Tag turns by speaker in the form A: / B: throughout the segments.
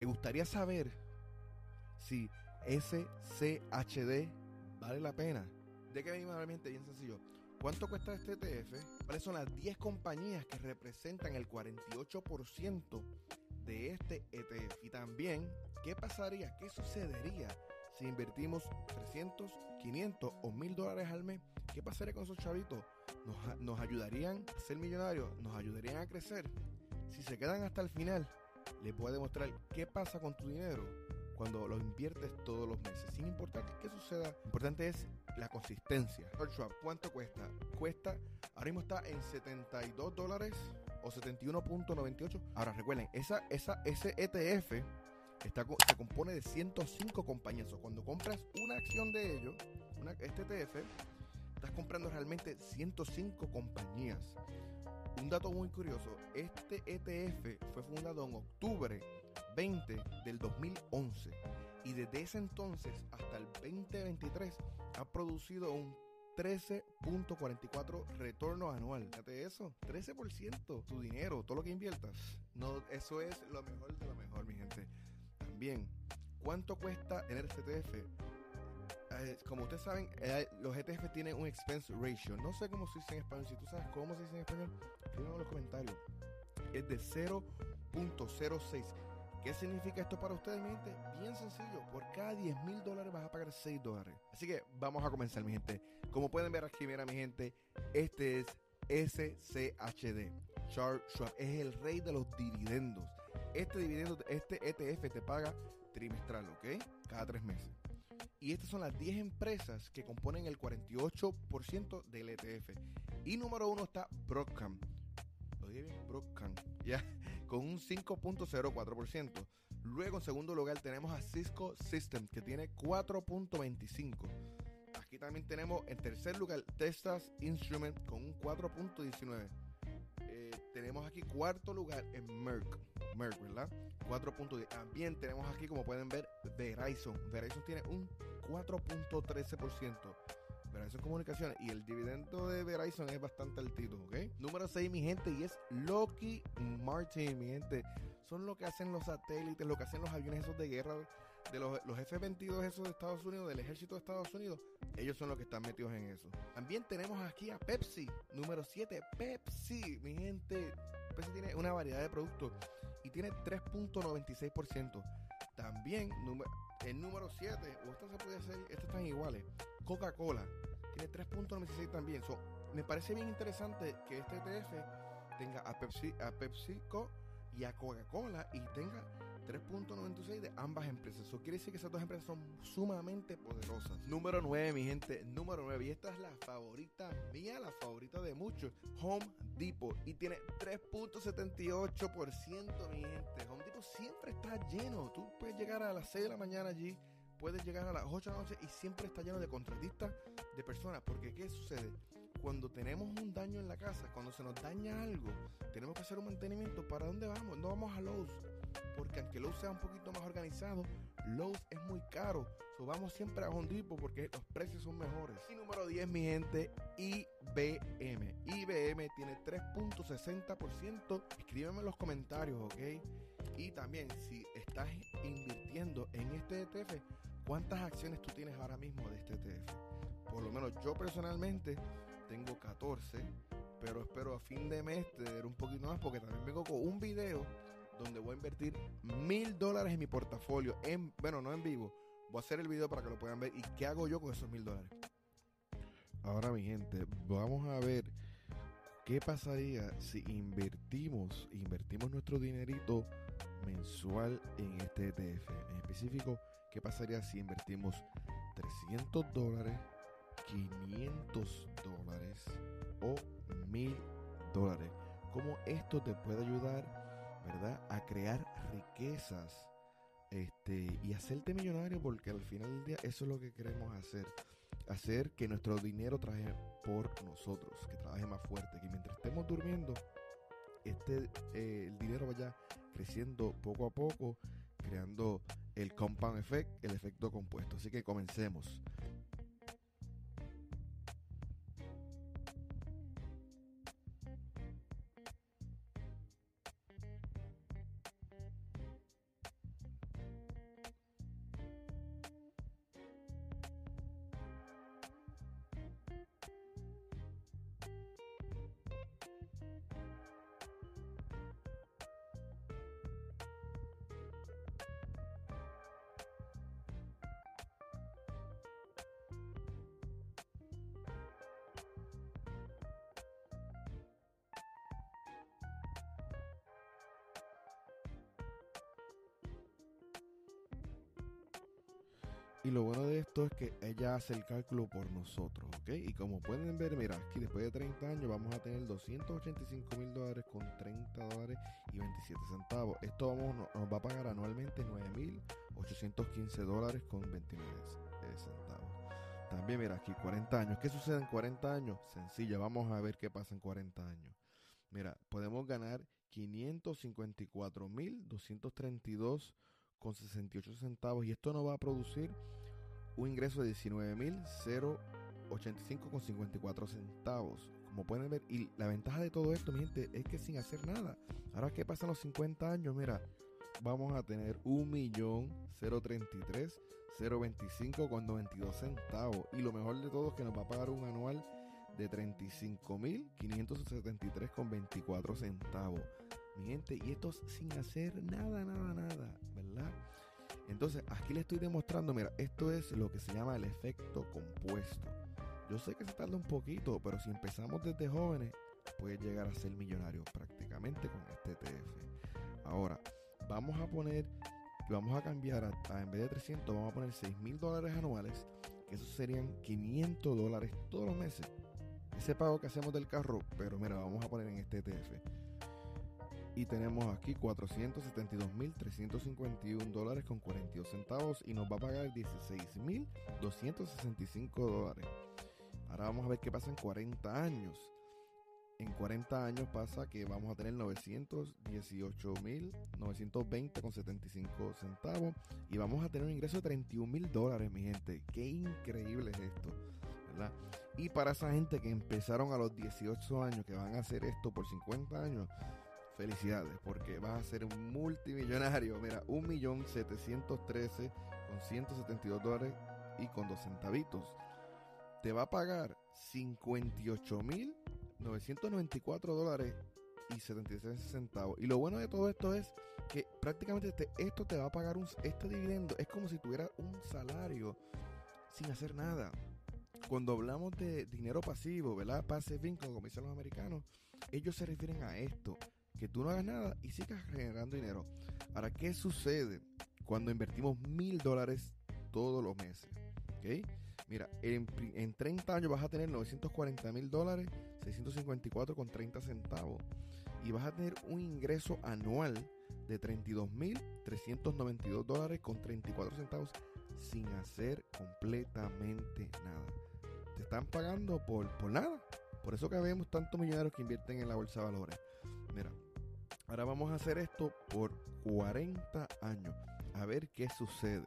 A: Me gustaría saber si SCHD vale la pena. ¿De qué venimos realmente? Bien sencillo. ¿Cuánto cuesta este ETF? ¿Cuáles son las 10 compañías que representan el 48% de este ETF? Y también, ¿qué pasaría? ¿Qué sucedería si invertimos 300, 500 o 1000 dólares al mes? ¿Qué pasaría con esos chavitos? ¿Nos, ¿Nos ayudarían a ser millonarios? ¿Nos ayudarían a crecer? Si se quedan hasta el final, les voy a demostrar qué pasa con tu dinero cuando lo inviertes todos los meses. Sin importar qué suceda, lo importante es la consistencia. ¿cuánto cuesta? Cuesta, ahora mismo está en 72 dólares o 71.98. Ahora recuerden, esa, esa, ese ETF está, se compone de 105 compañías. O cuando compras una acción de ellos, este ETF, estás comprando realmente 105 compañías. Un dato muy curioso, este ETF fue fundado en octubre 20 del 2011 y desde ese entonces hasta el 2023 ha producido un 13.44 retorno anual. Fíjate eso, 13% tu dinero, todo lo que inviertas. No, eso es lo mejor de lo mejor, mi gente. También, ¿cuánto cuesta tener CTF? Eh, como ustedes saben, eh, los ETF tienen un expense ratio. No sé cómo se dice en español. Si tú sabes cómo se dice en español, escríbeme en los comentarios. Es de 0.06. ¿Qué significa esto para ustedes, mi gente? Bien sencillo, por cada 10 mil dólares vas a pagar 6 dólares. Así que vamos a comenzar, mi gente. Como pueden ver aquí, mira, mi gente, este es SCHD. Charles Schwab es el rey de los dividendos. Este dividendo, este ETF te paga trimestral, ¿ok? Cada tres meses. Y estas son las 10 empresas que componen el 48% del ETF. Y número uno está Broadcom. Lo dije bien, Broadcom. Ya con un 5.04%. Luego en segundo lugar tenemos a Cisco Systems que tiene 4.25%. Aquí también tenemos en tercer lugar Texas Instrument con un 4.19%. Eh, tenemos aquí cuarto lugar en Merck. Merck, ¿verdad? 4.10. También tenemos aquí, como pueden ver, Verizon. Verizon tiene un 4.13%. Verizon Comunicaciones. Y el dividendo de Verizon es bastante altito, ¿ok? Número 6, mi gente, y es Lockheed Martin, mi gente. Son lo que hacen los satélites, lo que hacen los aviones esos de guerra, de los, los F-22 esos de Estados Unidos, del ejército de Estados Unidos. Ellos son los que están metidos en eso. También tenemos aquí a Pepsi, número 7, Pepsi, mi gente. Pepsi tiene una variedad de productos y tiene 3.96%. También el número 7, o esto se puede hacer, estos están iguales. Coca-Cola tiene 3.96 también. me parece bien interesante que este ETF tenga a Pepsi, a PepsiCo y a Coca-Cola y tenga 3.96 de ambas empresas. Eso quiere decir que esas dos empresas son sumamente poderosas. Número 9, mi gente. Número 9. Y esta es la favorita mía, la favorita de muchos. Home Depot. Y tiene 3.78%, mi gente. Home Depot siempre está lleno. Tú puedes llegar a las 6 de la mañana allí. Puedes llegar a las 8 de la noche y siempre está lleno de contratistas, de personas. Porque ¿qué sucede? Cuando tenemos un daño en la casa, cuando se nos daña algo, tenemos que hacer un mantenimiento. ¿Para dónde vamos? No vamos a Lowe's. Porque aunque Lowe's sea un poquito más organizado, Lowe's es muy caro. So, vamos siempre a Home porque los precios son mejores. Y número 10, mi gente, IBM. IBM tiene 3.60%. Escríbeme en los comentarios, ¿ok? Y también, si estás invirtiendo en este ETF, ¿cuántas acciones tú tienes ahora mismo de este ETF? Por lo menos yo personalmente tengo 14, pero espero a fin de mes tener un poquito más porque también vengo con un video donde voy a invertir mil dólares en mi portafolio. En, bueno, no en vivo. Voy a hacer el video para que lo puedan ver. ¿Y qué hago yo con esos mil dólares? Ahora, mi gente, vamos a ver qué pasaría si invertimos, invertimos nuestro dinerito mensual en este ETF. En específico, qué pasaría si invertimos 300 dólares 500 esto te puede ayudar, ¿verdad? A crear riquezas este, y hacerte millonario porque al final del día eso es lo que queremos hacer. Hacer que nuestro dinero trabaje por nosotros, que trabaje más fuerte, que mientras estemos durmiendo, este, eh, el dinero vaya creciendo poco a poco, creando el compound effect, el efecto compuesto. Así que comencemos. Y lo bueno de esto es que ella hace el cálculo por nosotros, ¿ok? Y como pueden ver, mira, aquí después de 30 años vamos a tener 285 mil dólares con 30 dólares y 27 centavos. Esto vamos, nos va a pagar anualmente 9 mil 815 dólares con 29 centavos. También, mira, aquí 40 años. ¿Qué sucede en 40 años? Sencillo, vamos a ver qué pasa en 40 años. Mira, podemos ganar 554 mil 232 con 68 centavos y esto nos va a producir un ingreso de 19.085 con 54 centavos. Como pueden ver, y la ventaja de todo esto, mi gente, es que sin hacer nada. Ahora que pasan los 50 años, mira, vamos a tener 1.033.025 con 92 centavos. Y lo mejor de todo es que nos va a pagar un anual de 35.573 con 24 centavos. Mi gente, y esto sin hacer nada, nada, nada, ¿verdad? Entonces, aquí le estoy demostrando, mira, esto es lo que se llama el efecto compuesto. Yo sé que se tarda un poquito, pero si empezamos desde jóvenes, puedes llegar a ser millonario prácticamente con este ETF. Ahora, vamos a poner, vamos a cambiar a, en vez de 300, vamos a poner 6 mil dólares anuales, que eso serían 500 dólares todos los meses. Ese pago que hacemos del carro, pero mira, vamos a poner en este ETF y tenemos aquí 472.351 dólares con 42 centavos y nos va a pagar 16.265 dólares. Ahora vamos a ver qué pasa en 40 años. En 40 años pasa que vamos a tener 918.920 con 75 centavos y vamos a tener un ingreso de 31 mil dólares, mi gente. Qué increíble es esto, ¿verdad? Y para esa gente que empezaron a los 18 años, que van a hacer esto por 50 años, felicidades, porque vas a ser un multimillonario. Mira, 1.713 con 172 dólares y con dos centavitos. Te va a pagar 58.994 dólares y 76 centavos. Y lo bueno de todo esto es que prácticamente este, esto te va a pagar un, este dividendo. Es como si tuviera un salario sin hacer nada. Cuando hablamos de dinero pasivo, ¿verdad? Passive income, como dicen los americanos, ellos se refieren a esto que tú no hagas nada y sigas generando dinero. Ahora, ¿qué sucede cuando invertimos mil dólares todos los meses? Mira, en, 30 años vas a tener 940 mil dólares, 654 con 30 centavos. Y vas a tener un ingreso anual de 32 mil 392 dólares con 34 centavos sin hacer completamente nada. Te están pagando por, por nada. Por eso que vemos tantos millonarios que invierten en la bolsa de valores. Mira, Ahora vamos a hacer esto por 40 años. A ver qué sucede.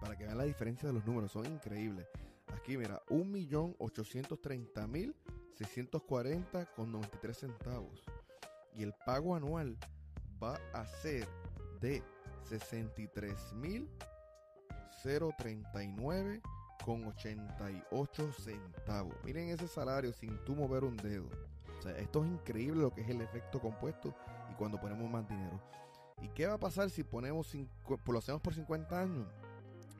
A: Para que vean la diferencia de los números. Son increíbles. Aquí, mira, 1.830.640 con 93 centavos. Y el pago anual va a ser de 63.039 con 88 centavos. Miren ese salario sin tú mover un dedo. O sea, esto es increíble lo que es el efecto compuesto cuando ponemos más dinero. ¿Y qué va a pasar si ponemos lo hacemos por 50 años?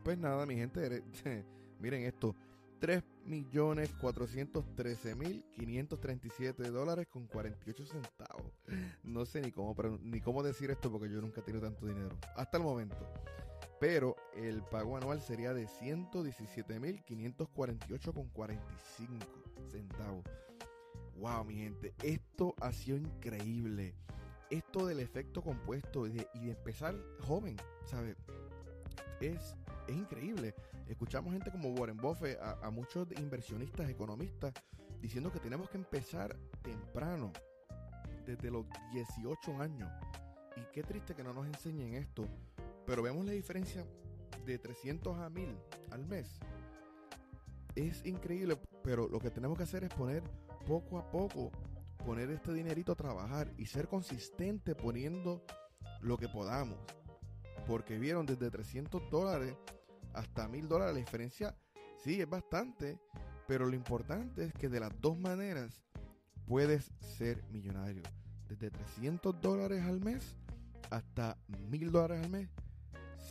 A: Pues nada, mi gente, miren esto, 3.413.537 dólares con 48 centavos. No sé ni cómo, ni cómo decir esto porque yo nunca tenido tanto dinero. Hasta el momento. Pero el pago anual sería de 117.548 con 45 centavos. Wow, mi gente, esto ha sido increíble esto del efecto compuesto y de, empezar joven, ¿sabes? Es, es increíble. Escuchamos gente como Warren Buffett, a, muchos inversionistas, economistas, diciendo que tenemos que empezar temprano, desde los 18 años. Y qué triste que no nos enseñen esto. Pero vemos la diferencia de 300 a 1000 al mes. Es increíble, pero lo que tenemos que hacer es poner poco a poco poner este dinerito a trabajar y ser consistente poniendo lo que podamos. Porque vieron desde 300 dólares hasta 1000 dólares. La diferencia sí es bastante. Pero lo importante es que de las dos maneras puedes ser millonario. Desde 300 dólares al mes hasta 1000 dólares al mes.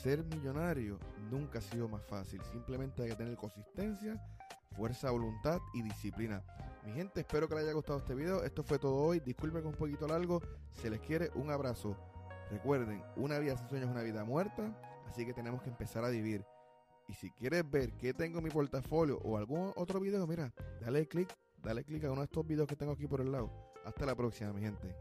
A: Ser millonario nunca ha sido más fácil. Simplemente hay que tener consistencia, fuerza, voluntad y disciplina. Mi gente, espero que les haya gustado este video. Esto fue todo hoy. Disculpen un poquito largo. Se les quiere un abrazo. Recuerden, una vida sin sueños es una vida muerta. Así que tenemos que empezar a vivir. Y si quieres ver qué tengo en mi portafolio o algún otro video, mira, dale click, dale click a uno de estos videos que tengo aquí por el lado. Hasta la próxima, mi gente.